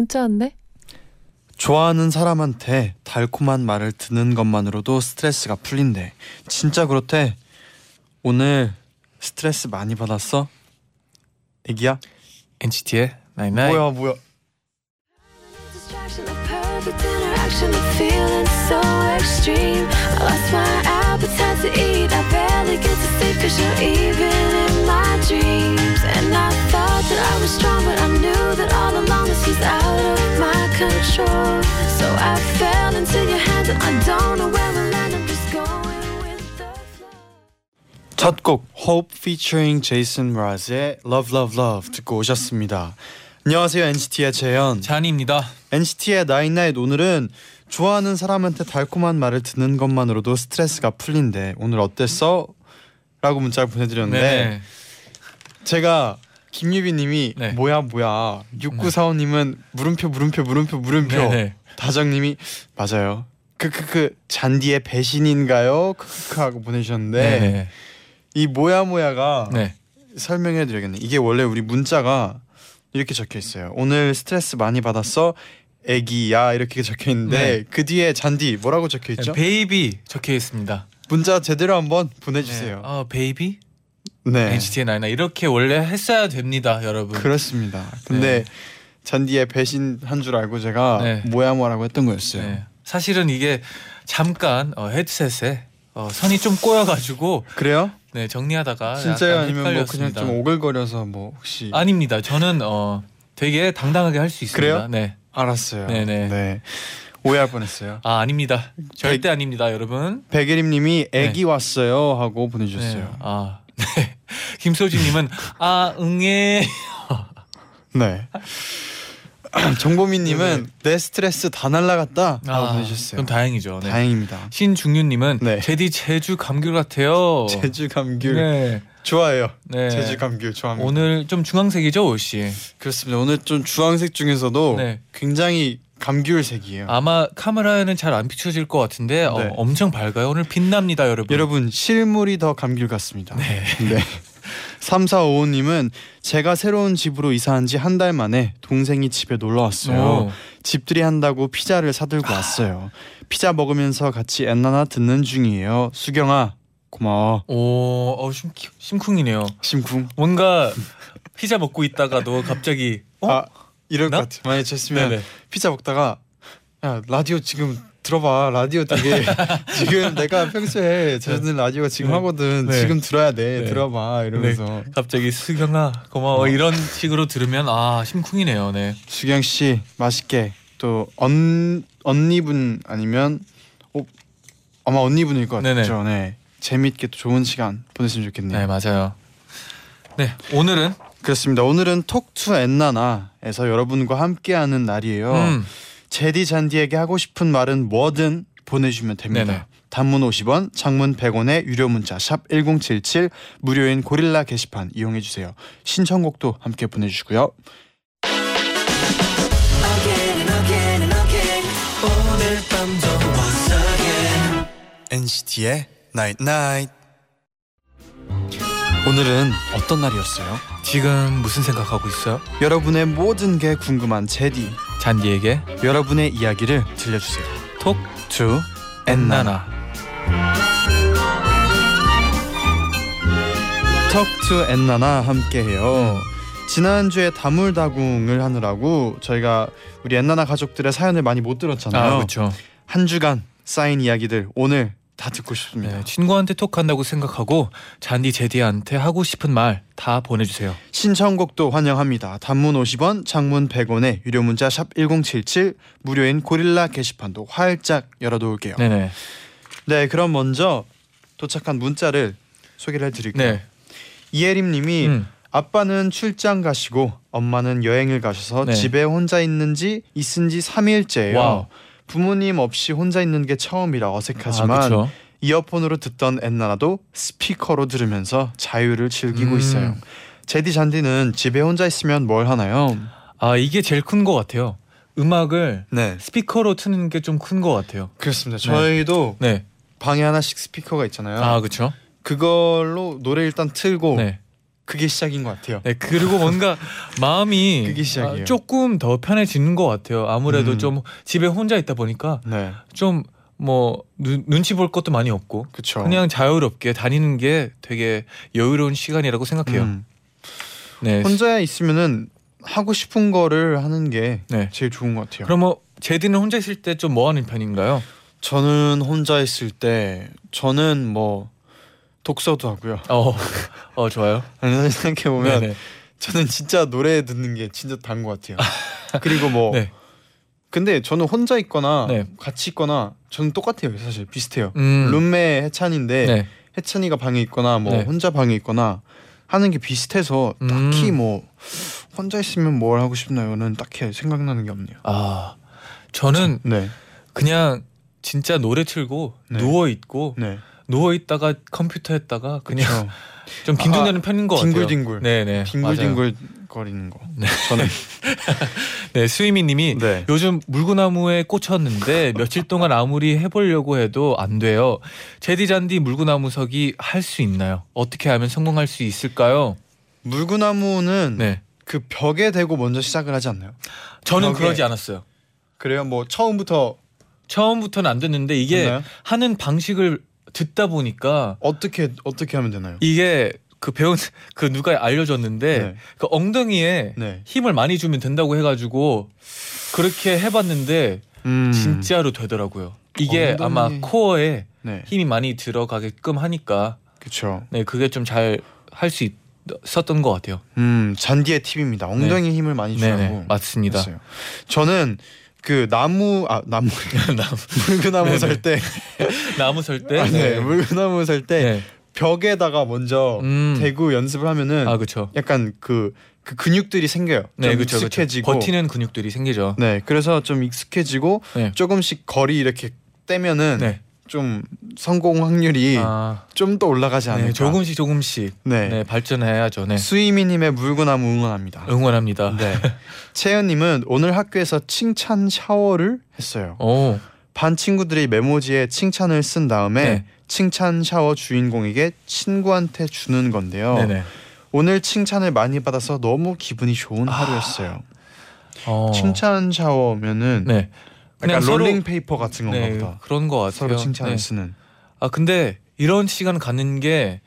문자 왔네. 좋아하는 사람한테 달콤한 말을 듣는 것만으로도 스트레스가 풀린대. 진짜 그렇대. 오늘 스트레스 많이 받았어? 애기야? NCT의 Night Night. 뭐야 뭐야? Was strong, but I knew that all along this was out of my control. So I fell into your hands and I don't know where we'll land. I'm just going with the flow. 첫곡 Hope featuring Jason Mraz의 Love Love Love 듣고 오셨습니다. 안녕하세요 NCT의 재현. 잔입니다. NCT의 나인나잇 오늘은 좋아하는 사람한테 달콤한 말을 듣는 것만으로도 스트레스가 풀린대. 오늘 어땠어? 라고 문자를 보내드렸는데 네. 제가 김유빈님이 네. 뭐야 뭐야 6945님은 물음표 물음표 물음표 물음표 네, 네. 다정님이 맞아요 크크크 잔디의 배신인가요 크크크 하고 보내주셨는데 네. 이 뭐야 뭐야가 네. 설명해드려야겠네 이게 원래 우리 문자가 이렇게 적혀 있어요 오늘 스트레스 많이 받았어 애기야 이렇게 적혀 있는데 네. 그 뒤에 잔디 뭐라고 적혀 있죠 베이비 적혀 있습니다. 문자 제대로 한번 보내주세요 네. 어, 베이비? 네, NCT의 Night 이렇게 원래 했어야 됩니다, 여러분. 그렇습니다. 근데 네. 잔디의 배신 한 줄 알고 제가 네. 뭐야 뭐라고 했던 거였어요. 네. 사실은 이게 잠깐 어, 헤드셋에 어, 선이 좀 꼬여가지고 그래요? 네 정리하다가 진짜요? 아니면 뭐 그냥 헷갈렸습니다. 좀 오글거려서 뭐 혹시 아닙니다. 저는 어 되게 당당하게 할 수 있습니다. 그래요? 네. 알았어요. 네네. 네. 오해할 뻔했어요. 아 아닙니다. 절대 아닙니다, 여러분. 백예림님이 애기 네. 왔어요 하고 네. 보내주셨어요. 아 네. 김소진님은 아 응애. 네. 정보민님은 내 스트레스 다 날라갔다 아, 보내주셨어요. 그럼 다행이죠. 네. 다행입니다. 신중윤님은 네. 제디 제주 감귤 같아요. 제주 감귤 네. 좋아해요. 네. 제주 감귤 좋아합니다. 오늘 좀 중앙색이죠, 옷이. 그렇습니다. 오늘 좀 주황색 중에서도 네. 굉장히 감귤색이에요. 아마 카메라에는 잘 안 비춰질 것 같은데 어, 네. 엄청 밝아요. 오늘 빛납니다, 여러분. 여러분 실물이 더 감귤 같습니다. 네. 3455님은 제가 새로운 집으로 이사한 지 한 달 만에 동생이 집에 놀러 왔어요. 오. 집들이 한다고 피자를 아. 사들고 왔어요. 피자 먹으면서 같이 엔나나 듣는 중이에요. 수경아 고마워. 오, 어, 심, 심쿵이네요. 심쿵. 뭔가 피자 먹고 있다가도 갑자기 어? 아 이럴 나? 것 같아. 만약에 쳤으면 네네. 피자 먹다가 야 라디오 지금 들어봐 라디오 되게 지금 내가 평소에 저는 라디오 지금 네. 하거든 네. 지금 들어야 돼 네. 들어봐 이러면서 갑자기 수경아 고마워 이런 식으로 들으면 아 심쿵이네요. 네. 수경 씨 맛있게 또 언 언니분 아니면 어, 아마 언니분일 것. 같죠. 네. 재밌게 또 좋은 시간 보냈으면 좋겠네요. 네 맞아요. 네 오늘은 그렇습니다. 오늘은 톡투 엔나나에서 여러분과 함께하는 날이에요. 음, 제디 잔디에게 하고 싶은 말은 뭐든 보내주시면 됩니다. 네네. 단문 50원, 장문 100원의 유료 문자 샵 #1077 무료인 고릴라 게시판 이용해 주세요. 신청곡도 함께 보내주시고요. NCT의 Night Night. 오늘은 어떤 날이었어요? 지금 무슨 생각하고 있어요? 여러분의 모든 게 궁금한 제디. 잔디에게 여러분의 이야기를 들려주세요. 톡투 엔나나. 턱투 엔나나 함께해요. 지난주에 다물다궁을 하느라고 저희가 우리 엔나나 가족들의 사연을 많이 못 들었잖아요. 아 그렇죠. 한 주간 쌓인 이야기들 오늘 다 듣고 싶습니다. 네, 친구한테 톡한다고 생각하고 잔디 제디한테 하고 싶은 말 다 보내주세요. 신청곡도 환영합니다. 단문 50원, 장문 100원에 유료 문자 샵 #1077 무료인 고릴라 게시판도 활짝 열어놓을게요. 네. 네 네. 그럼 먼저 도착한 문자를 소개를 해드릴게요. 네. 이혜림님이 음. 아빠는 출장 가시고 엄마는 여행을 가셔서 네. 집에 혼자 있는지 있은지 3일째예요. 와우. 부모님 없이 혼자 있는 게 처음이라 어색하지만 아. 이어폰으로 듣던 엔나나도 스피커로 들으면서 자유를 즐기고 음. 있어요. 제디 잔디는 집에 혼자 있으면 뭘 하나요? 아 이게 제일 큰 것 같아요. 음악을 네. 스피커로 트는 게 좀 큰 것 같아요. 그렇습니다. 저희도 네. 방에 하나씩 스피커가 있잖아요. 아 그렇죠. 그걸로 노래 일단 틀고 네. 그게 시작인 것 같아요. 네 그리고 뭔가 마음이 그게 시작이에요. 아, 조금 더 편해지는 것 같아요. 아무래도 음. 좀 집에 혼자 있다 보니까 네. 좀뭐 눈치 볼 것도 많이 없고 그렇죠. 그냥 자유롭게 다니는 게 되게 여유로운 시간이라고 생각해요. 음. 네. 혼자 있으면은 하고 싶은 거를 하는 게 네. 제일 좋은 것 같아요. 그럼 뭐 제디는 혼자 있을 때 좀 뭐 하는 편인가요? 저는 혼자 있을 때 저는 뭐 독서도 하고요. 어, 어 좋아요. 아니 생각해 보면. 저는 진짜 노래 듣는 게 진짜 단 것 같아요. 그리고 뭐 네. 근데 저는 혼자 있거나 네. 같이 있거나 저는 똑같아요. 사실 비슷해요. 음. 룸메 해찬인데 네. 해찬이가 방에 있거나 뭐 네. 혼자 방에 있거나 하는 게 비슷해서 딱히 음. 뭐 혼자 있으면 뭘 하고 싶나요는 딱히 생각나는 게 없네요. 아 저는 네, 그냥 진짜 노래 틀고 네. 누워 있고 네, 누워 있다가 컴퓨터 했다가 그냥 그렇죠. 좀 빈둥대는 편인 것 같아요. 뒹굴뒹굴. 네네. 뒹굴뒹굴 거리는 거. 네. 저는 네 수이미님이 네. 요즘 물구나무에 꽂혔는데 며칠 동안 아무리 해보려고 해도 안 돼요. 제디 잔디 물구나무서기 할수 있나요? 어떻게 하면 성공할 수 있을까요? 물구나무는 네. 그 벽에 대고 먼저 시작을 하지 않나요? 저는 벽에. 그러지 않았어요. 그래요? 뭐 처음부터 처음부터는 안 됐는데 이게 됐나요? 하는 방식을 듣다 보니까 어떻게 어떻게 하면 되나요? 이게 그 배운 그 누가 알려줬는데 네. 그 엉덩이에 네. 힘을 많이 주면 된다고 해가지고 그렇게 해봤는데 음. 진짜로 되더라고요. 이게 엉덩이에- 아마 코어에 네. 힘이 많이 들어가게끔 하니까 그렇죠. 네 그게 좀 잘 할 수 있었던 것 같아요. 음, 잔디의 팁입니다. 엉덩이 힘을 많이 주라고. 네네 맞습니다. 했어요. 저는 그 나무 아 나무 나무 물구나무 네네. 살때 나무 설 때. 아, 네. 물구나무 살때 네. 벽에다가 먼저 음. 대고 연습을 하면은 아 그렇죠. 약간 그, 그 근육들이 생겨요. 네좀 그렇죠. 익숙해지고. 버티는 근육들이 생기죠. 네, 그래서 좀 익숙해지고 네. 조금씩 거리 이렇게 떼면은 네. 좀 성공 확률이 아, 좀더 올라가지 않을까. 네, 조금씩 조금씩 네. 네, 발전해야죠. 네. 수이미님의 물구나무 응원합니다. 응원합니다. 네. 채연님은 오늘 학교에서 칭찬 샤워를 했어요. 오, 반 친구들이 메모지에 칭찬을 쓴 다음에 네. 칭찬 샤워 주인공에게 친구한테 주는 건데요. 네네. 오늘 칭찬을 많이 받아서 너무 기분이 좋은 아. 하루였어요. 어. 칭찬 샤워면은 네. 약간 서로- 롤링 페이퍼 같은 건가 네, 보다. 그런 거 같아요. 서로 칭찬을 네. 쓰는. 아 근데 이런 시간 갖는 게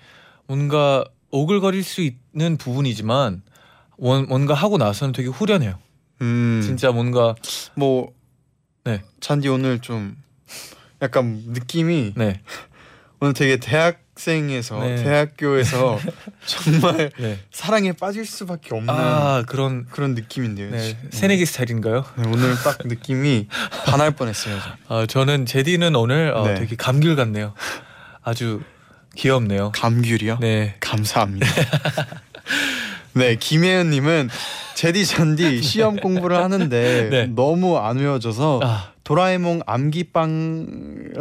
뭔가 오글거릴 수 있는 부분이지만 원, 뭔가 하고 나서는 되게 후련해요. 음. 진짜 뭔가 뭐 네. 잔디 오늘 좀 약간 느낌이 네, 오늘 되게 대학 생에서 네. 대학교에서 정말 네. 사랑에 빠질 수밖에 없는 아 그런 그런 느낌인데요. 네, 지금. 새내기 스타일인가요? 네, 오늘 딱 느낌이 반할 뻔했어요. 저. 아 저는 제디는 오늘 어, 네. 되게 감귤 같네요. 아주 귀엽네요. 감귤이요? 네. 감사합니다. 네, 김혜연님은 제디 잔디 시험 공부를 하는데 네. 너무 안 외워져서 아, 도라에몽 암기빵라도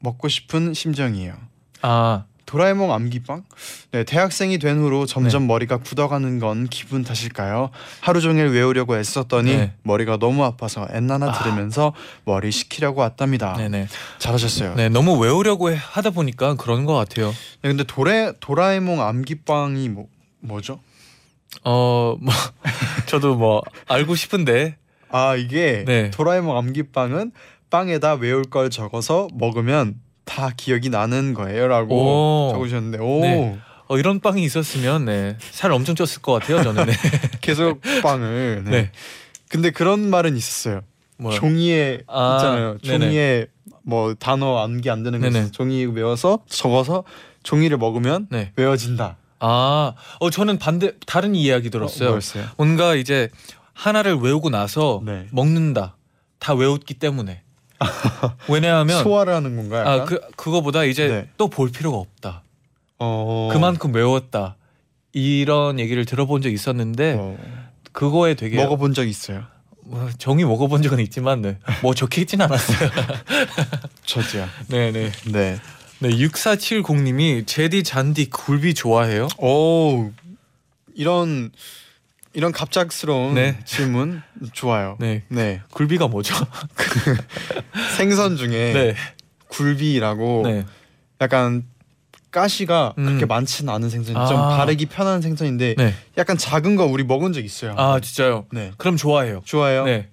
먹고 싶은 심정이에요. 아 도라에몽 암기빵? 네, 대학생이 된 후로 점점 네. 머리가 굳어가는 건 기분 탓일까요? 하루 종일 외우려고 애썼더니 네. 머리가 너무 아파서 엔나나 아. 들으면서 머리 식히려고 왔답니다. 네네. 잘하셨어요. 네. 네 너무 외우려고 해- 하다 보니까 그런 것 같아요. 근데 도레 도라에몽 암기빵이 뭐 뭐죠? 어, 뭐 저도 뭐 알고 싶은데 아 이게 네. 도라에몽 암기빵은 빵에다 외울 걸 적어서 먹으면 다 기억이 나는 거예요라고 오. 적으셨는데 오 네. 어, 이런 빵이 있었으면 네, 살 엄청 쪘을 것 같아요. 저는 네. 계속 빵을 네. 네. 근데 그런 말은 있었어요. 뭐요? 종이에 아, 있잖아요. 네네. 종이에 뭐 단어 암기 안 되는 거. 종이 외워서 적어서 종이를 먹으면 네. 외워진다. 아, 어 저는 반대 다른 이야기 들었어요. 어? 뭔가 이제 하나를 외우고 나서 네. 먹는다. 다 외웠기 때문에. 왜냐하면 소화를 하는 건가요? 아 그 그거보다 이제 네. 또볼 필요가 없다. 어... 그만큼 외웠다. 이런 얘기를 들어본 적 있었는데 어, 그거에 되게 먹어본 적 있어요. 뭐 정이 먹어본 적은 있지만 네. 뭐 적혀 있진 않았어요. 저도요. 네네. 네. 네 6470님이 제디 잔디 굴비 좋아해요? 오 이런 이런 갑작스러운 네. 질문 좋아요. 네. 네. 굴비가 뭐죠? 생선 중에 네. 굴비라고 네. 약간 가시가 음. 그렇게 많지는 않은 생선, 좀 아. 바르기 편한 생선인데 네. 약간 작은 거 우리 먹은 적 있어요. 아 진짜요? 네. 그럼 좋아해요. 좋아요. 네.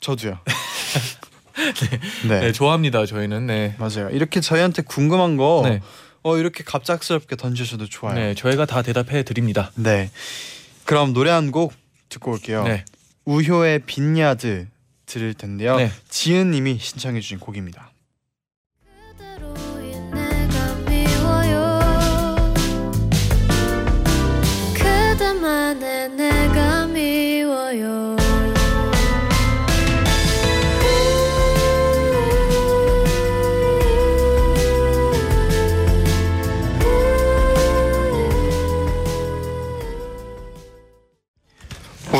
저도요. 네. 네. 좋아합니다. 저희는 네. 맞아요. 이렇게 저희한테 궁금한 거 네. 어, 이렇게 갑작스럽게 던져주셔도 좋아요. 네. 저희가 다 대답해 드립니다. 네. 그럼 노래 한 곡 듣고 올게요. 네. 우효의 빈야드 들을 텐데요. 네. 지은 님이 신청해 주신 곡입니다. 내가 미워요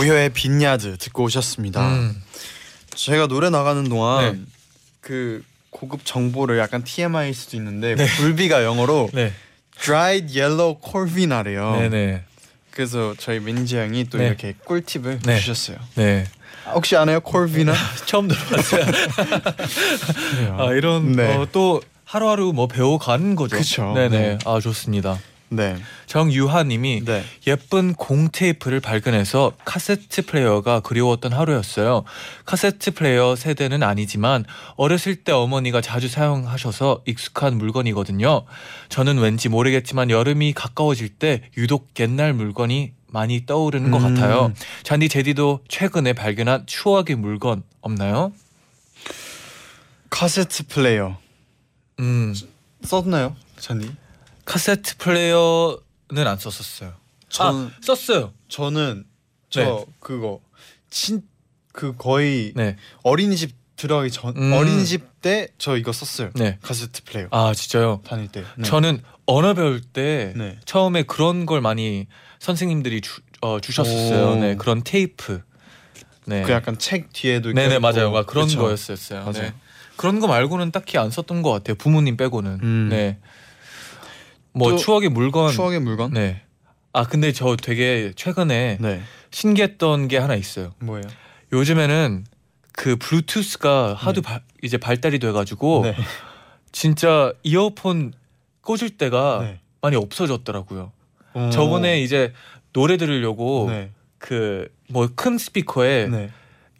우효의 빈야드 듣고 오셨습니다. 음. 제가 노래 나가는 동안 네. 그 고급 정보를 약간 TMI일 수도 있는데 네. 굴비가 영어로 네. dried yellow corvina래요. 네네. 그래서 저희 매니저 형이 또 네. 이렇게 꿀팁을 네. 주셨어요. 네. 아, 혹시 아나요 corvina? 처음 들어봤어요. 아 이런 네. 어, 또 하루하루 뭐 배워가는 거죠. 그쵸. 네네. 네. 아 좋습니다. 네. 정유하님이 네. 예쁜 공 테이프를 발견해서 카세트 플레이어가 그리웠던 하루였어요. 카세트 플레이어 세대는 아니지만 어렸을 때 어머니가 자주 사용하셔서 익숙한 물건이거든요. 저는 왠지 모르겠지만 여름이 가까워질 때 유독 옛날 물건이 많이 떠오르는 것 음. 같아요. 잔디 제디도 최근에 발견한 추억의 물건 없나요? 카세트 플레이어 음, 썼나요, 잔디? 카세트 플레이어는 안 썼었어요. 전 아, 썼어요. 저는 저 네. 그거 친그 거의 네. 어린이집 들어가기 전 음. 어린이집 때 저 이거 썼어요. 네. 카세트 플레이어 아, 진짜요? 다닐 때. 네. 저는 언어 배울 때 네. 처음에 그런 걸 많이 선생님들이 주, 어, 주셨었어요. 오. 네, 그런 테이프. 네. 그 약간 책 뒤에도 네네 껴있고. 맞아요. 막 그런 그쵸? 거였었어요. 맞아요. 네. 그런 거 말고는 딱히 안 썼던 것 같아요. 부모님 빼고는. 음. 네. 뭐또 추억의 물건. 추억의 물건? 네. 아 근데 저 되게 최근에 네. 신기했던 게 하나 있어요. 뭐예요? 요즘에는 그 블루투스가 하도 발- 이제 발달이 돼가지고 네. 진짜 이어폰 꽂을 때가 네. 많이 없어졌더라고요. 어. 저번에 이제 노래 들으려고 네. 그뭐 큰 스피커에 네.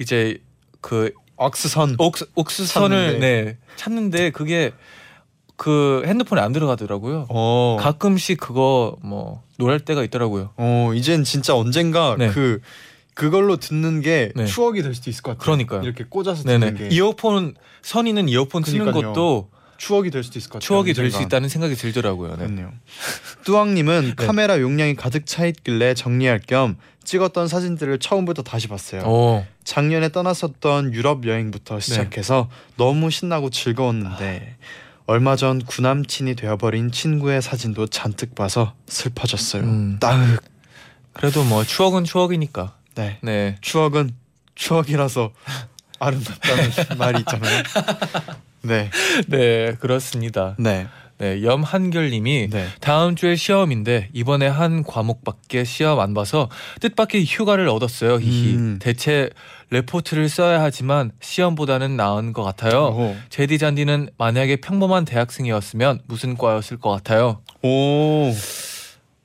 이제 그 억스선. 옥스, 옥스선을 찾는데. 네 찾는데 그게 그 핸드폰에 안 들어가더라고요. 어. 가끔씩 그거 뭐 노랄 때가 있더라고요. 어 이젠 진짜 언젠가 네. 그 그걸로 듣는 게 네. 추억이 될 수도 있을 것 같아요. 그러니까요. 이렇게 꽂아서 듣는 네네 게 이어폰 선이는 이어폰 쓰는 그러니까요. 것도 추억이 될 수도 있을 것 같아요. 추억이 될 수. 있다는 생각이 들더라고요. 네. 그렇네요. 뚜왕님은 네. 카메라 용량이 가득 차 있길래 정리할 겸 찍었던 사진들을 처음부터 다시 봤어요. 오, 작년에 떠났었던 유럽 여행부터 시작해서 너무 신나고 즐거웠는데 얼마 전 구남친이 되어버린 친구의 사진도 잔뜩 봐서 슬퍼졌어요. 음. 딱. 그래도 뭐 추억은 추억이니까. 네. 네. 추억은 추억이라서 아름답다는 말이 있잖아요. 네. 네, 그렇습니다. 네. 네, 염한결님이 네. 다음 주에 시험인데 이번에 한 과목밖에 시험 안 봐서 뜻밖의 휴가를 얻었어요. 히히. 음. 대체 레포트를 써야 하지만 시험보다는 나은 것 같아요. 오. 제디 잔디는 만약에 평범한 대학생이었으면 무슨 과였을 것 같아요? 오.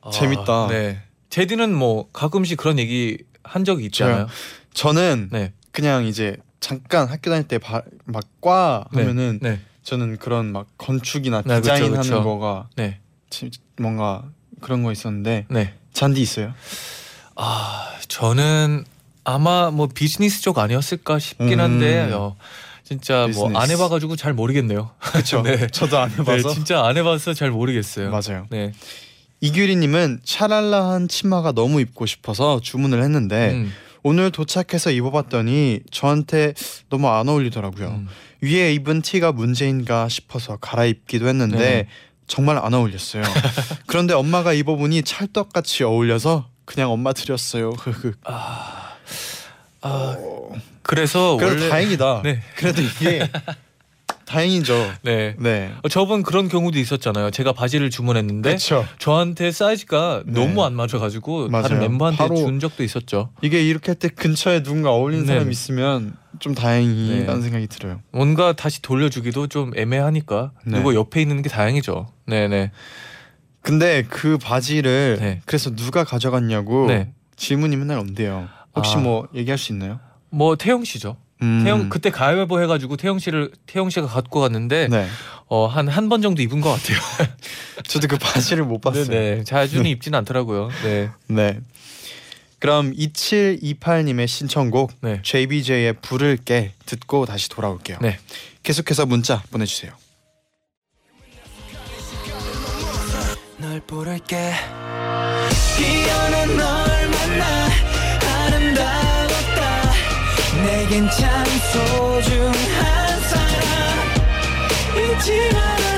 아, 재밌다. 네. 제디는 뭐 가끔씩 그런 얘기 한 적이 있잖아요. 저는 네. 그냥 이제 잠깐 학교 다닐 때 막과 네. 하면은 네. 저는 그런 막 건축이나 네, 그쵸, 디자인 그쵸. 하는 거가 네. 지- 뭔가 그런 거 있었는데 네. 잔디 있어요? 아, 저는 아마 뭐 비즈니스 쪽 아니었을까 싶긴 한데 음. 어, 진짜 뭐. 안 해봐가지고 잘 모르겠네요. 그렇죠. 네. 저도 안 네, 해봐서 진짜 안 해봐서 잘 모르겠어요. 맞아요. 네. 이규리님은 샤랄라한 치마가 너무 입고 싶어서 주문을 했는데 음, 오늘 도착해서 입어봤더니 저한테 너무 안 어울리더라고요. 음. 위에 입은 티가 문제인가 싶어서 갈아입기도 했는데 네. 정말 안 어울렸어요. 그런데 엄마가 입어보니 찰떡같이 어울려서 그냥 엄마 드렸어요. 아, 그래서 그래도 원래 다행이다. 네. 그래도 이게 다행이죠. 네. 네. 어, 저번 그런 경우도 있었잖아요. 제가 바지를 주문했는데 그렇죠. 저한테 사이즈가 네. 너무 안 맞아가지고 맞아요. 다른 멤버한테 준 적도 있었죠. 이게 이렇게 할 때 근처에 누군가 어울리는 네. 사람 있으면 좀 다행이라는 네. 생각이 들어요. 뭔가 다시 돌려주기도 좀 애매하니까 네. 누구 옆에 있는 게 다행이죠. 네네. 근데 그 바지를 네. 그래서 누가 가져갔냐고 네. 질문이 맨날 온대요. 혹시 아. 뭐 얘기할 수 있나요? 뭐 태영 씨죠. 음. 태영 그때 가위바위보 해가지고 태영 씨를 태영 씨가 갖고 갔는데 네. 어한 한 번 정도 입은 것 같아요. 저도 그 바지를 못 봤어요. 네, 네. 자주는 입진 않더라고요. 네. 네. 그럼 2728님의 신청곡 네. JBJ의 불을 깨 듣고 다시 돌아올게요. 네. 계속해서 문자 보내주세요. 널 부를게 비오는 널 만나 내겐 참 소중한 사람 잊지 말아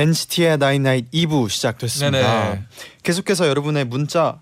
NCT의 나인나잇 2부 시작됐습니다. 네네. 계속해서 여러분의 문자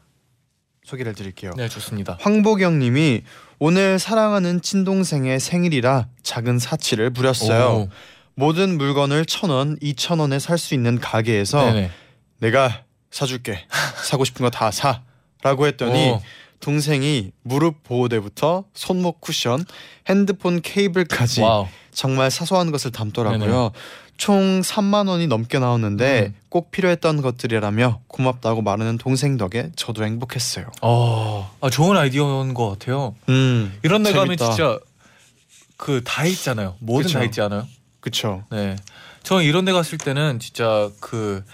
소개를 드릴게요. 네, 좋습니다. 황보경 님이 오늘 사랑하는 친동생의 생일이라 작은 사치를 부렸어요. 오. 모든 물건을 천 원, 이천 원에 살 수 있는 가게에서 네네. 내가 사줄게. 사고 싶은 거 다 사. 라고 했더니 오. 동생이 무릎 보호대부터 손목 쿠션, 핸드폰 케이블까지 와우. 정말 사소한 것을 담더라고요. 네네. 총 3만 원이 넘게 나왔는데 음. 꼭 필요했던 것들이라며 고맙다고 말하는 동생 덕에 저도 행복했어요. 어, 아, 좋은 아이디어인 것 같아요. 음, 이런 데 가면 재밌다. 진짜 그 다 있잖아요. 뭐든 그쵸. 다 있지 않아요? 그쵸. 네. 저는 이런 데 갔을 때는 진짜 그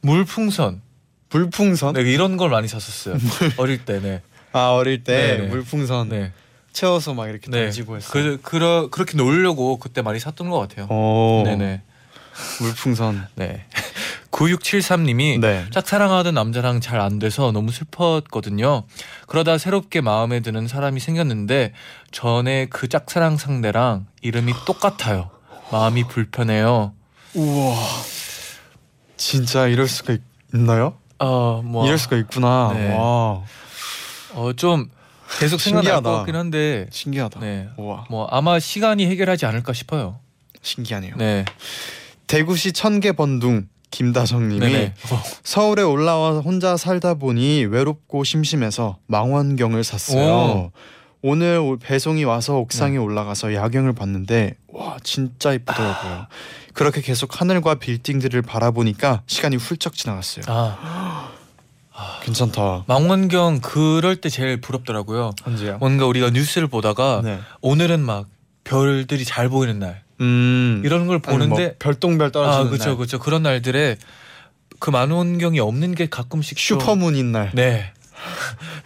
물풍선 물풍선? 네, 이런 걸 많이 샀었어요. 어릴 때, 네. 아 어릴 때 네네. 물풍선 네. 채워서 막 이렇게 네. 던지고 했어. 그, 그러, 그렇게 놀려고 그때 많이 샀던 것 같아요. 오, 네네. 물풍선. 네. 9673님이 네. 짝사랑하던 남자랑 잘 안 돼서 너무 슬펐거든요. 그러다 새롭게 마음에 드는 사람이 생겼는데 전에 그 짝사랑 상대랑 이름이 똑같아요. 마음이 불편해요. 우와. 진짜 이럴 수가 있, 나요 어, 뭐, 이럴 수가 있구나. 네. 와, 어, 좀 계속 생각날. 것 같긴 한데, 신기하다. 네. 우와, 뭐 아마 시간이 해결하지 않을까 싶어요. 신기하네요. 네. 대구시 천개 번둥 김다정님이 네네. 어. 서울에 올라와 혼자 살다 보니 외롭고 심심해서 망원경을 샀어요. 오늘 오- 배송이 와서 옥상에 네. 올라가서 야경을 봤는데 와 진짜 이쁘더라고요. 그렇게 계속 하늘과 빌딩들을 바라보니까 시간이 훌쩍 지나갔어요. 아, 괜찮다. 망원경 그럴 때 제일 부럽더라고요. 언제요? 뭔가 우리가 뉴스를 보다가 네. 오늘은 막 별들이 잘 보이는 날 음. 이런 걸뭐 보는데 별똥별 떨어지는 아 그렇죠 날. 그렇죠 그런 날들에 그 망원경이 없는 게 가끔씩 좀- 슈퍼문인 날. 네.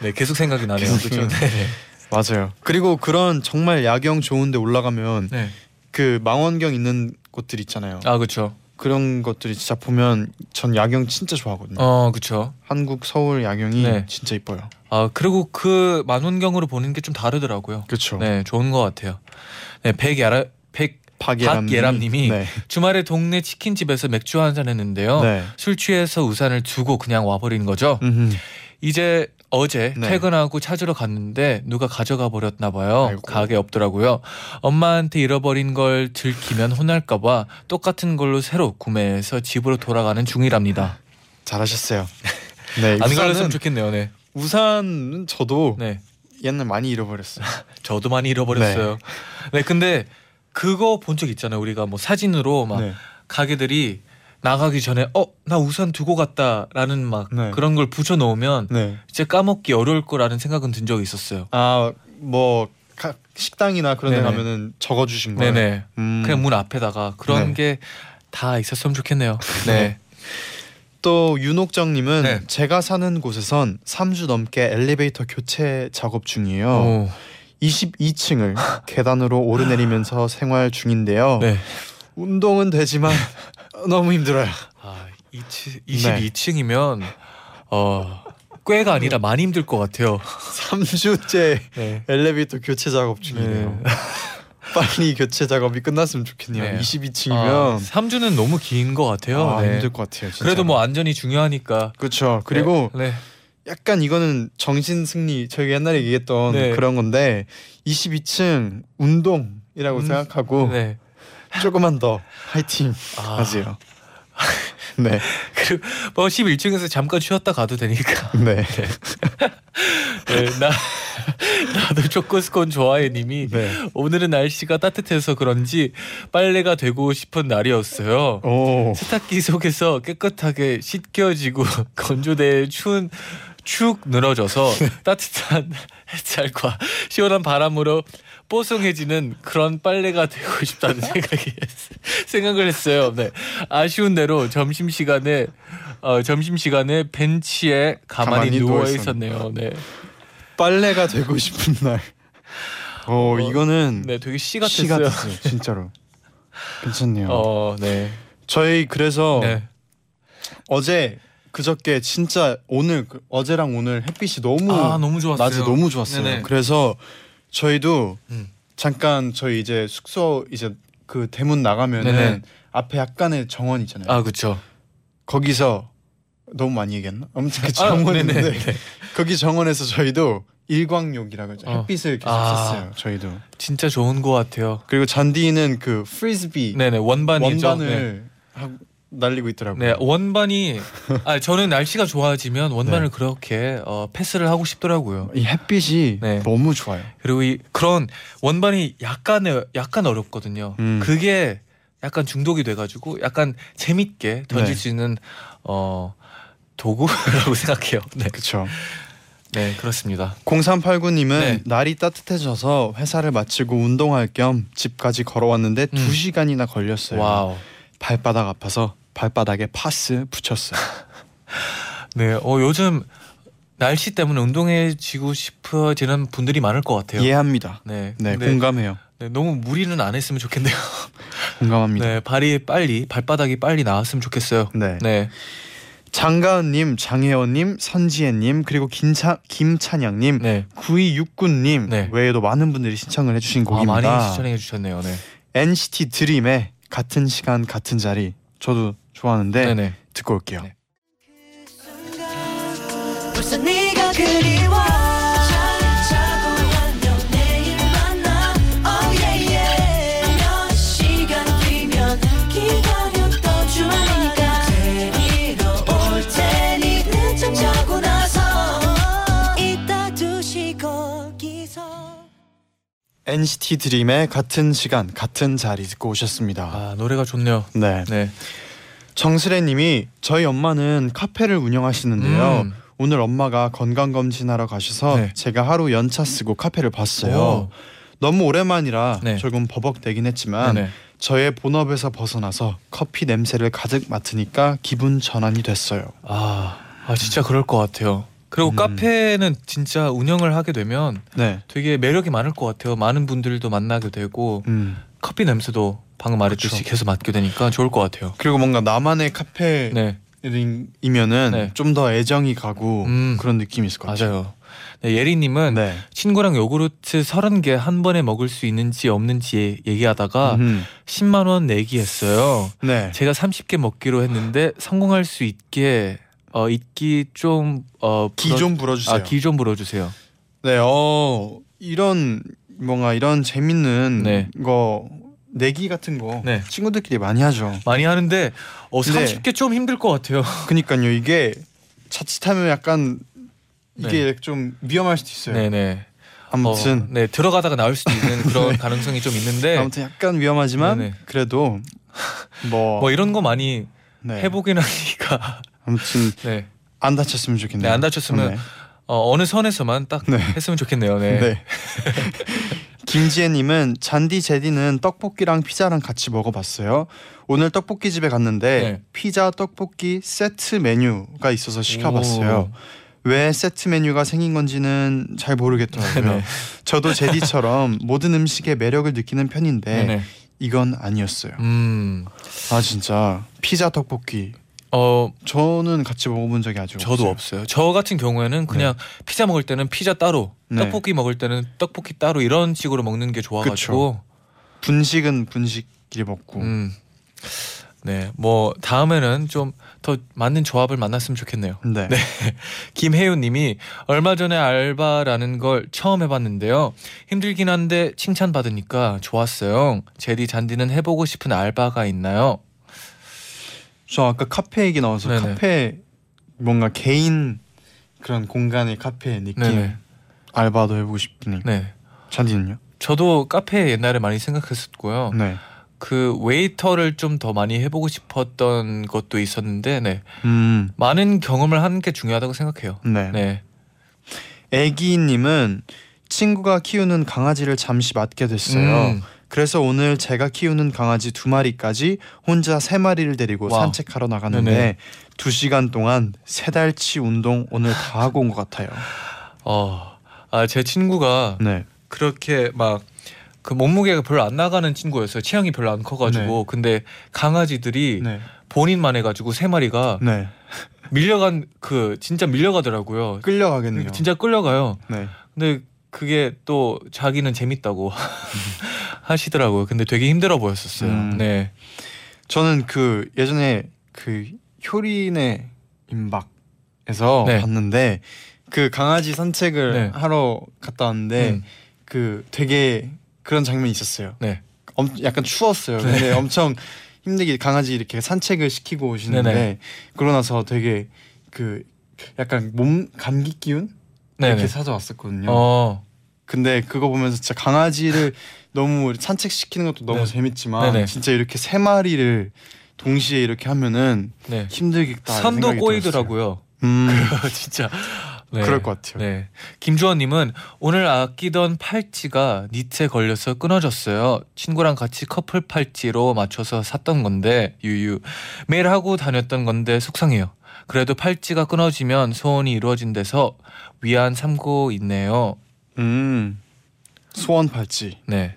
네 계속 생각이 나네요. 계속 그렇죠. 네. 맞아요. 그리고 그런 정말 야경 좋은데 올라가면 네. 그 망원경 있는 곳들 있잖아요. 아 그렇죠. 그런 것들이 진짜 보면 전 야경 진짜 좋아하거든요. 어 그렇죠. 한국 서울 야경이 네. 진짜 이뻐요. 아 그리고 그 망원경으로 보는 게 좀 다르더라고요. 그렇죠. 네 좋은 것 같아요. 네 백예라 백 박예람 박예람님이 네. 주말에 동네 치킨집에서 맥주 한 잔 했는데요. 네. 술 취해서 우산을 두고 그냥 와버리는 거죠. 음흠. 이제 어제 네. 퇴근하고 찾으러 갔는데 누가 가져가 버렸나 봐요. 아이고. 가게 없더라고요. 엄마한테 잃어버린 걸 들키면 혼날까 봐 똑같은 걸로 새로 구매해서 집으로 돌아가는 중이랍니다. 잘하셨어요. 네. 안 걸렸으면 좋겠네요. 네. 우산은 저도 네. 옛날 많이 잃어버렸어요. 저도 많이 잃어버렸어요. 네. 근데 그거 본 적 있잖아요. 우리가 뭐 사진으로 막 네. 가게들이 나가기 전에 어 나 우산 두고 갔다라는 막 네. 그런 걸 붙여 놓으면 네. 이제 까먹기 어려울 거라는 생각은 든 적이 있었어요. 아, 뭐각 식당이나 그런 데 네네. 가면은 적어 주신 거예요. 네네. 음. 그냥 문 앞에다가 그런 네. 게다 있었으면 좋겠네요. 네. 또 윤옥정 님은 네. 제가 사는 곳에선 3주 넘게 엘리베이터 교체 작업 중이에요. 오. 22층을 계단으로 오르내리면서 생활 중인데요. 네. 운동은 되지만 너무 힘들어요. 아, 22층 이면 어 꽤가 네. 아니라 많이 힘들 것 같아요. 3주째 네. 엘리베이터 교체 작업 중이네요. 네. 빨리 교체 작업이 끝났으면 좋겠네요. 네. 22층이면 아, 3주는 너무 긴 것 같아요. 아, 네. 힘들 것 같아요. 진짜. 그래도 뭐 안전이 중요하니까. 그렇죠. 그리고 네. 네. 약간 이거는 정신 승리 저희가 옛날에 얘기했던 네. 그런 건데 22층 운동이라고 음, 생각하고 네. 조금만 더 화이팅 아. 하세요. 네, 그리고 뭐 11층에서 잠깐 쉬었다 가도 되니까. 네, 네, 나 나도 초코스콘 좋아해 님이 네. 오늘은 날씨가 따뜻해서 그런지 빨래가 되고 싶은 날이었어요. 오, 세탁기 속에서 깨끗하게 씻겨지고 건조대에 추운 축 늘어져서 따뜻한 햇살과 시원한 바람으로 뽀송해지는 그런 빨래가 되고 싶다는 생각이 생각을 했어요. 네. 아쉬운 대로 점심 시간에 어, 점심 시간에 벤치에 가만히, 가만히 누워 있었네요. 네. 빨래가 되고 싶은 날. 오, 어, 이거는 네, 되게 시시 같았어요. 같았어요, 진짜로. 괜찮네요. 어, 네. 저희 그래서 네. 어제 그저께 진짜 오늘 그- 어제랑 오늘 햇빛이 너무 아, 너무 좋았어요. 낮에 너무 좋았어요. 네네. 그래서 저희도 음. 잠깐 저희 이제 숙소 이제 그 대문 나가면은 네네. 앞에 약간의 정원 있잖아요. 아, 그렇죠. 거기서 너무 많이 얘기했나? 아무튼 그 아, 정원인데 네네. 거기 정원에서 저희도 일광욕이라고 하죠. 어. 햇빛을 계속 아. 쐈어요. 저희도. 진짜 좋은 것 같아요. 그리고 잔디는 그 프리즈비 네네 원반이죠. 원반을 하고 날리고 있더라고요. 네, 원반이 아 저는 날씨가 좋아지면 원반을 그렇게 어, 패스를 하고 싶더라고요. 이 햇빛이 네. 너무 좋아요. 그리고 이 그런 원반이 약간 약간 어렵거든요. 음. 그게 약간 중독이 돼가지고 약간 재밌게 던질 네. 수 있는 어 도구라고 생각해요. 네, 그렇죠. 네 그렇습니다. 0389님은 네. 날이 따뜻해져서 회사를 마치고 운동할 겸 집까지 걸어왔는데 음. 두 시간이나 걸렸어요. wow. 발바닥 아파서 발바닥에 파스 붙였어요. 네, 어 요즘 날씨 때문에 운동해지고 싶어지는 분들이 많을 것 같아요. 이해합니다. 네, 네, 공감해요. 네, 너무 무리는 안 했으면 좋겠네요. 공감합니다. 네, 발이 빨리 발바닥이 빨리 나왔으면 좋겠어요. 네. 네, 장가은님, 장혜원님, 선지혜님 그리고 김차, 김찬양님, 네. 9269님 네. 외에도 많은 분들이 신청을 해주신 아, 곡입니다. 많이 추천해 주셨네요. 네, NCT 드림의 같은 시간 같은 자리 저도 좋아하는데 네, 네. 듣고 올게요. 네. oh NCT 드림의 같은 시간 같은 자리 듣고 오셨습니다. 아 노래가 좋네요. 네. 네, 정슬애님이 저희 엄마는 카페를 운영하시는데요. 음. 오늘 엄마가 건강 검진하러 가셔서 네. 제가 하루 연차 쓰고 카페를 봤어요. 오. 너무 오랜만이라 네. 조금 버벅대긴 했지만 네네. 저의 본업에서 벗어나서 커피 냄새를 가득 맡으니까 기분 전환이 됐어요. 아, 아 진짜 그럴 것 같아요. 그리고 음. 카페는 진짜 운영을 하게 되면 네. 되게 매력이 많을 것 같아요. 많은 분들도 만나게 되고 음. 커피 냄새도 방금 말했듯이 그렇죠. 계속 맡게 되니까 좋을 것 같아요. 그리고 뭔가 나만의 카페 네, 이면은 네. 좀더 애정이 가고 음. 그런 느낌이 있을 것 같아요. 맞아요. 네, 예리님은 네. 친구랑 요구르트 30개 한 번에 먹을 수 있는지 없는지 얘기하다가 음. 10만 원 내기했어요. 네. 제가 30개 먹기로 했는데 성공할 수 있게 어 있기 좀어 기좀 불어주세요. 아 기 좀 불어주세요. 네, 어 이런 뭔가 이런 재밌는 네. 거 내기 같은 거 네. 친구들끼리 많이 하죠. 많이 하는데 어 네. 30개 좀 힘들 것 같아요. 그니까요 이게 자칫하면 약간 이게 좀 위험할 수도 있어요. 네네. 아무튼 어, 네 들어가다가 나올 수도 있는 그런 가능성이 좀 있는데 아무튼 약간 위험하지만 네네. 그래도 뭐, 뭐 이런 거 많이 네. 해보긴 하니까 아무튼 네. 안 다쳤으면 좋겠네요. 네, 안 다쳤으면 네. 어, 어느 선에서만 딱 네. 했으면 좋겠네요. 네. 네. 김지혜님은 잔디 제디는 떡볶이랑 피자랑 같이 먹어봤어요. 오늘 떡볶이 집에 갔는데 네. 피자 떡볶이 세트 메뉴가 있어서 시켜봤어요. 왜 세트 메뉴가 생긴 건지는 잘 모르겠더라고요. 네네. 저도 제디처럼 모든 음식에 매력을 느끼는 편인데 네네. 이건 아니었어요. 음. 아 진짜 피자 떡볶이 어 저는 같이 먹어본 적이 아직 저도 없어요. 없어요. 저 같은 경우에는 그냥 피자 먹을 때는 피자 따로, 네. 떡볶이 먹을 때는 떡볶이 따로 이런 식으로 먹는 게 좋아가지고. 분식은 분식끼리 먹고 음. 네, 뭐 다음에는 좀 더 맞는 조합을 만났으면 좋겠네요. 네. 김혜윤님이 얼마 전에 알바라는 걸 처음 해봤는데요. 힘들긴 한데 칭찬 받으니까 좋았어요. 제디 잔디는 해보고 싶은 알바가 있나요? 저 아까 카페 얘기 나와서 네네. 카페 뭔가 개인 그런 공간의 카페 느낌 네네. 알바도 해보고 싶으니까 네, 잔디는요? 저도 카페 옛날에 많이 생각했었고요. 네. 그 웨이터를 좀 더 많이 해보고 싶었던 것도 있었는데, 네, 음. 많은 경험을 하는 게 중요하다고 생각해요. 네. 네, 애기님은 친구가 키우는 강아지를 잠시 맡게 됐어요. 음, 그래서 오늘 제가 키우는 강아지 두 마리까지 혼자 세 마리를 데리고 wow. 산책하러 나갔는데 네네. 두 시간 동안 세 달치 운동 오늘 다 하고 온 것 같아요. 어, 아, 제 친구가 네. 그렇게 막 그 몸무게가 별로 안 나가는 친구였어요. 체형이 별로 안 커가지고. 근데 강아지들이 네. 본인만 해가지고 세 마리가 네. 밀려간 그 진짜 밀려가더라고요. 끌려가겠네요. 진짜 끌려가요. 네. 근데 그게 또 자기는 재밌다고 하시더라고요. 근데 되게 힘들어 보였었어요. 음. 네. 저는 그 예전에 그 효린의 임박에서 네. 봤는데 그 강아지 산책을 네. 하러 갔다 왔는데 음. 그 되게 그런 장면이 있었어요. 네. 엄, 약간 추웠어요. 근데 엄청 힘들게 강아지 이렇게 산책을 시키고 오시는데 네네. 그러고 나서 되게 그 약간 몸 감기 기운 네네. 이렇게 찾아왔었거든요. 어. 근데 그거 보면서 진짜 강아지를 너무 산책시키는 것도 너무 네. 재밌지만 네네. 진짜 이렇게 세 마리를 동시에 이렇게 하면은 네. 힘들겠다 산도 꼬이더라고요. 음, 진짜. 네. 그럴 것 같아요. 네. 김주원님은 오늘 아끼던 팔찌가 니트에 걸려서 끊어졌어요. 친구랑 같이 커플 팔찌로 맞춰서 샀던 건데 유유 매일 하고 다녔던 건데 속상해요. 그래도 팔찌가 끊어지면 소원이 이루어진대서 위안 삼고 있네요. 음, 소원 팔찌. 네.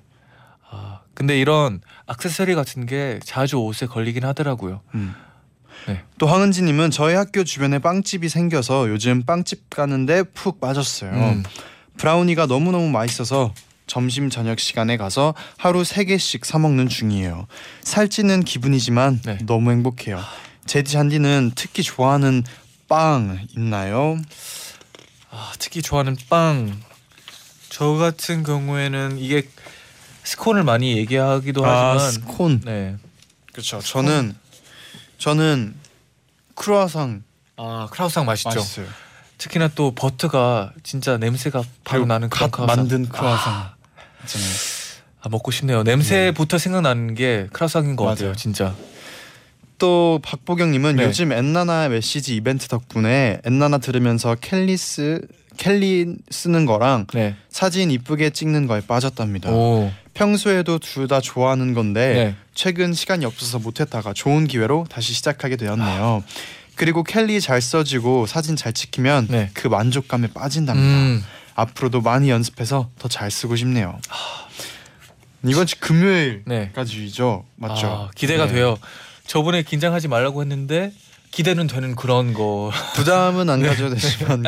아 근데 이런 액세서리 같은 게 자주 옷에 걸리긴 하더라고요. 음. 네. 또 황은지 님은 저희 학교 주변에 빵집이 생겨서 요즘 빵집 가는데 푹 빠졌어요. 음. 브라우니가 너무 너무 맛있어서 점심 저녁 시간에 가서 하루 세 개씩 사 먹는 중이에요. 살찌는 기분이지만 네. 너무 행복해요. 제디 쟈디는 특히 좋아하는 빵 있나요? 아, 특히 좋아하는 빵. 저 같은 경우에는 이게 스콘을 많이 얘기하기도 아, 하지만 스콘. 네. 그렇죠. 저는 저는 크루아상 아 크라우상 맛있죠. 맛있어요. 특히나 또 버터가 진짜 냄새가 바로 나는 그런 갓 크라우상. 만든 크루아상. 있잖아요. 아 먹고 싶네요. 냄새부터 생각나는 게 크라우상인 것 같아요. 맞아요. 진짜. 또 박보경님은 네. 요즘 엔나나 메시지 이벤트 덕분에 엔나나 들으면서 캘리스 캘리 쓰는 거랑 네. 사진 이쁘게 찍는 거에 빠졌답니다. 오. 평소에도 둘 다 좋아하는 건데 네. 최근 시간이 없어서 못했다가 좋은 기회로 다시 시작하게 되었네요. 그리고 캘리 잘 써지고 사진 잘 찍히면 네. 그 만족감에 빠진답니다. 음. 앞으로도 많이 연습해서 더 잘 쓰고 싶네요. 이번 주 금요일까지죠, 네. 맞죠? 아, 기대가 네. 돼요. 저번에 긴장하지 말라고 했는데 기대는 되는 그런 거. 부담은 안 가져도 되지만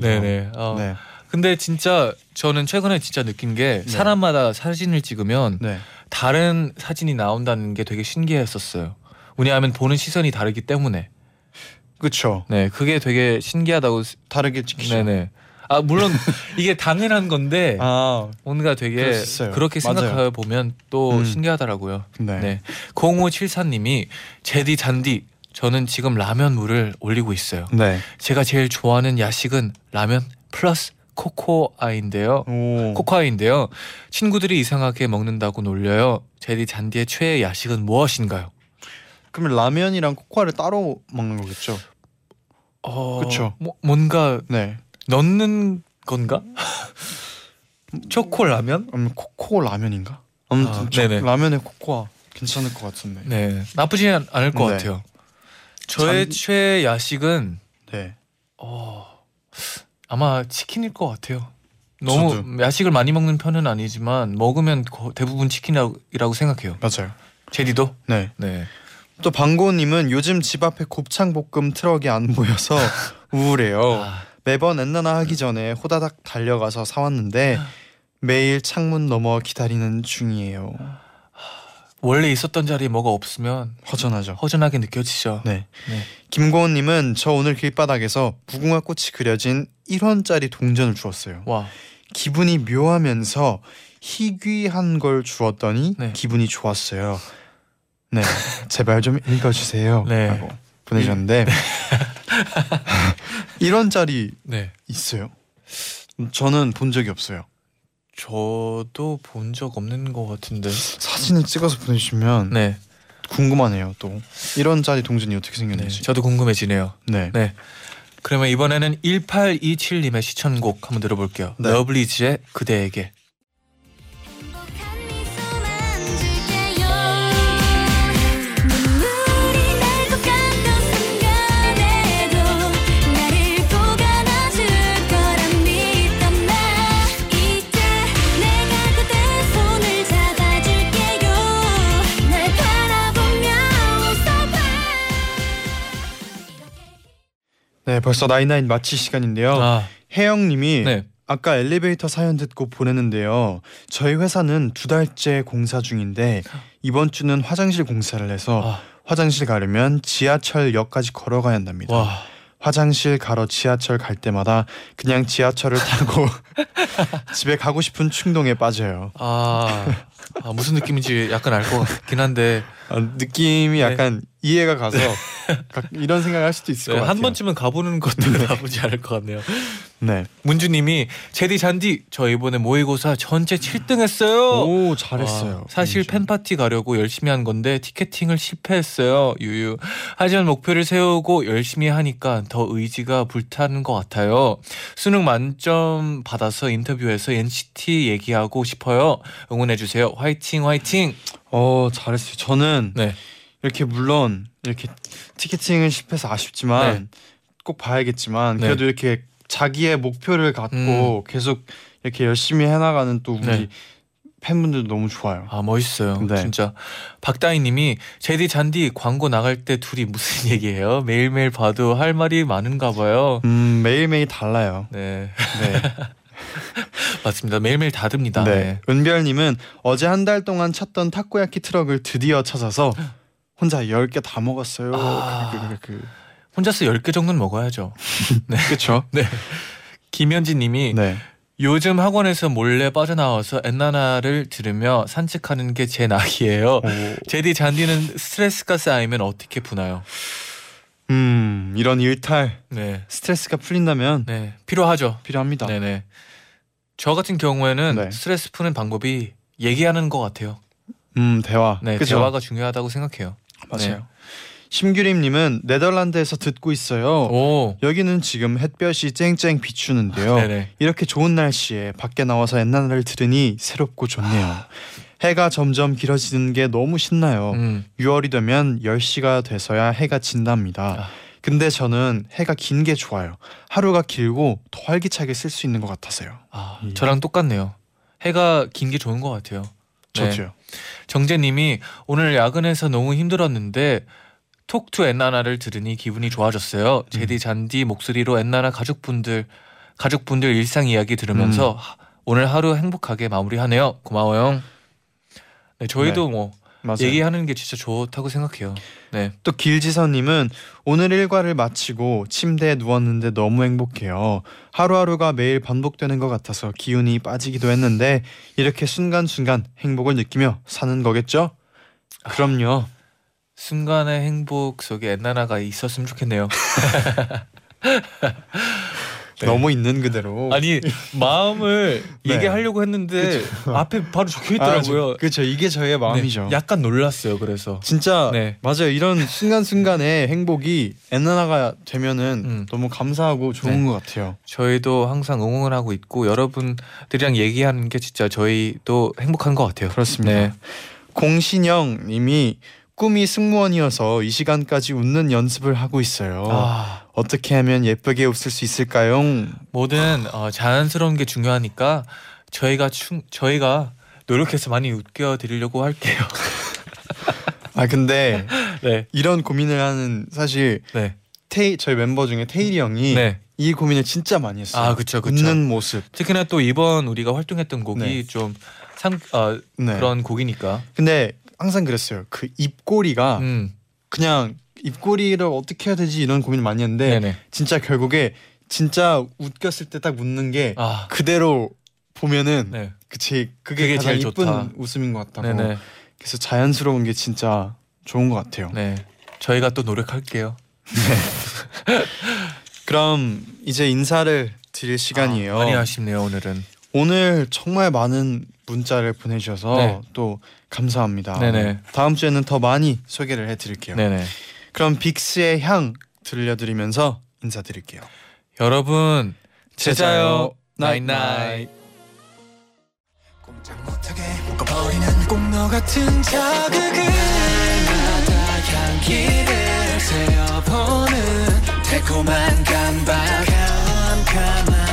거. 네네. 어. 네. 근데 진짜 저는 최근에 진짜 느낀 게 네. 사람마다 사진을 찍으면 네. 다른 사진이 나온다는 게 되게 신기했었어요. 왜냐하면 보는 시선이 다르기 때문에. 그렇죠. 네, 그게 되게 신기하다고. 스- 다르게 찍히죠. 네네. 아 물론 이게 당연한 건데 아, 뭔가 되게. 그렇게. 생각해 보면 또 음. 신기하더라고요. 네. 네. 0574님이 제디 잔디 저는 지금 라면 물을 올리고 있어요. 네. 제가 제일 좋아하는 야식은 라면 플러스 코코아인데요. 오. 코코아인데요. 친구들이 이상하게 먹는다고 놀려요. 제디 잔디의 최애 야식은 무엇인가요? 그러면 라면이랑 코코아를 따로 먹는 거겠죠? 어, 그쵸. 뭐, 뭔가 네. 넣는 건가? 초코 라면? 음, 코코 라면인가? 아무튼 아. 라면에 코코아 괜찮을 것 같은데. 네. 네, 나쁘지 않- 않을 것 네. 같아요. 저의 잠- 최애 야식은 네. 어, 아마 치킨일 것 같아요. 너무 저도. 야식을 많이 먹는 편은 아니지만 먹으면 거- 대부분 치킨이라고 생각해요. 맞아요. 제디도? 네. 네. 또 방고님은 요즘 집 앞에 곱창 볶음 트럭이 안 보여서 우울해요. 아, 매번 엔나나 하기 전에 호다닥 달려가서 사왔는데 매일 창문 너머 기다리는 중이에요. 원래 있었던 자리에 뭐가 없으면 허전하죠. 허전하게 느껴지죠. 네. 네. 김고은님은 저 오늘 길바닥에서 무궁화 꽃이 그려진 1원짜리 동전을 주었어요. 와, 기분이 묘하면서 희귀한 걸 주었더니 네. 기분이 좋았어요. 네, 제발 좀 읽어주세요. 네. 라고 보내셨는데 1원짜리 네. 있어요? 저는 본 적이 없어요. 저도 본 적 없는 것 같은데. 사진을 찍어서 보내주시면 네. 궁금하네요. 또 1원짜리 동전이 어떻게 네. 생겼는지. 저도 궁금해지네요. 네. 네. 그러면 이번에는 1827님의 시천곡 한번 들어볼게요. 네. 러블리즈의 그대에게. 네, 벌써 나인나인 마칠 시간인데요. 아, 혜영님이 네. 아까 엘리베이터 사연 듣고 보내는데요. 저희 회사는 두 달째 공사 중인데 이번 주는 화장실 공사를 해서 아, 화장실 가려면 지하철역까지 걸어가야 한답니다. 와. 화장실 가러 지하철 갈 때마다 그냥 지하철을 타고 집에 가고 싶은 충동에 빠져요. 아, 아, 무슨 느낌인지 약간 알 것 같긴 한데 아, 느낌이 약간 이해가 가서 가- 이런 생각을 할 수도 있을 네, 것 같아요. 한 번쯤은 가보는 것도 나쁘지 않을 것 같네요. 네. 문주님이 제디 잔디 저 이번에 모의고사 전체 7등 했어요. 오 잘했어요. 아, 사실 문주. 팬파티 가려고 열심히 한 건데 티켓팅을 실패했어요. 유유. 하지만 목표를 세우고 열심히 하니까 더 의지가 불타는 것 같아요. 수능 만점 받아서 인터뷰에서 NCT 얘기하고 싶어요. 응원해 주세요. 화이팅 화이팅. 어 잘했어요. 저는 네. 이렇게 물론 이렇게 티켓팅을 실패해서 아쉽지만 네. 꼭 봐야겠지만 네. 그래도 이렇게 자기의 목표를 갖고 계속 이렇게 열심히 해나가는 또 우리 네. 팬분들도 너무 좋아요. 아 멋있어요. 네. 진짜. 박다희님이 제디 잔디 광고 나갈 때 둘이 무슨 얘기해요? 매일 매일 봐도 할 말이 많은가 봐요. 음 매일 매일 달라요. 네 네. 맞습니다. 매일매일 다릅니다. 네. 네. 은별님은 어제 한 달 동안 찾던 타코야키 트럭을 드디어 찾아서 혼자 10개 다 먹었어요. 아. 그, 그, 그, 그. 혼자서 10개 정도는 먹어야죠. 네. 그쵸? 네. 김현진 님이 네. 요즘 학원에서 몰래 빠져나와서 엔나나를 들으며 산책하는 게 제 낙이에요. 오. 제디 잔디는 스트레스가 쌓이면 어떻게 푸나요? 음 이런 일탈 네. 스트레스가 풀린다면 네. 필요하죠. 필요합니다. 네 네. 저 같은 경우에는 네. 스트레스 푸는 방법이 얘기하는 것 같아요. 음 대화. 네. 그죠? 대화가 중요하다고 생각해요. 맞아요. 네. 심규림님은 네덜란드에서 듣고 있어요. 오. 여기는 지금 햇볕이 쨍쨍 비추는데요. 네네. 이렇게 좋은 날씨에 밖에 나와서 옛날을 들으니 새롭고 좋네요. 해가 점점 길어지는 게 너무 신나요. 음. 6월이 되면 10시가 돼서야 해가 진답니다. 아. 근데 저는 해가 긴 게 좋아요. 하루가 길고 더 활기차게 쓸 수 있는 것 같아서요. 아, 예. 저랑 똑같네요. 해가 긴 게 좋은 것 같아요. 네. 저도요. 정재님이 오늘 야근해서 너무 힘들었는데 톡투 엔나나를 들으니 기분이 좋아졌어요. 제디 잔디 목소리로 엔나나 가족분들 가족분들 일상 이야기 들으면서 음. 하- 오늘 하루 행복하게 마무리하네요. 고마워요. 네, 저희도 뭐 맞아요. 얘기하는 게 진짜 좋다고 생각해요. 네. 또 길지선님은 오늘 일과를 마치고 침대에 누웠는데 너무 행복해요. 하루하루가 매일 반복되는 것 같아서 기운이 빠지기도 했는데 이렇게 순간순간 행복을 느끼며 사는 거겠죠? 그럼요. 순간의 행복 속에 엔나나가 있었으면 좋겠네요. 네. 너무 있는 그대로. 아니 마음을 네. 얘기하려고 했는데 앞에 바로 적혀 있더라고요. 그렇죠. 이게 저의 마음이죠. 네, 약간 놀랐어요. 그래서 진짜 네. 맞아요. 이런 순간순간의 행복이 엔나나가 되면은 음. 너무 감사하고 좋은 네. 것 같아요. 저희도 항상 응원을 하고 있고 여러분들이랑 얘기하는 게 진짜 저희도 행복한 것 같아요. 그렇습니다. 네. 공신영 님이 꿈이 승무원이어서 이 시간까지 웃는 연습을 하고 있어요. 아, 어떻게 하면 예쁘게 웃을 수 있을까요? 뭐든 어, 자연스러운 게 중요하니까 저희가 충 저희가 노력해서 많이 웃겨 드리려고 할게요. 아 근데 네. 이런 고민을 하는 사실 네. 테이 저희 멤버 중에 테일이 형이 네. 이 고민을 진짜 많이 했어요. 아, 그쵸, 그쵸. 웃는 모습. 특히나 또 이번 우리가 활동했던 곡이 네. 좀 상, 어, 네. 그런 곡이니까. 근데 항상 그랬어요. 그 입꼬리가 음. 그냥 입꼬리를 어떻게 해야 되지 이런 고민을 많이 했는데 네네. 진짜 결국에 진짜 웃겼을 때 딱 웃는 게 아. 그대로 보면은 네. 그치 그게, 그게 가장 제일 이쁜 좋다. 웃음인 것 같다고. 네네. 그래서 자연스러운 게 진짜 좋은 것 같아요. 네. 저희가 또 노력할게요. 그럼 이제 인사를 드릴 시간이에요. 아, 많이 아쉽네요 오늘은. 오늘 정말 많은 문자를 보내주셔서 네. 또 감사합니다. 네네. 다음 주에는 더 많이 소개를 해드릴게요. 네네. 그럼 빅스의 향 들려드리면서 인사드릴게요. 여러분 제자요 나잇나잇. 나잇나잇. 꼼짝 못하게 묶어버리는 꽃너 같은 자극을 날마다 향기를 새어보는 달콤한 감각 캄캄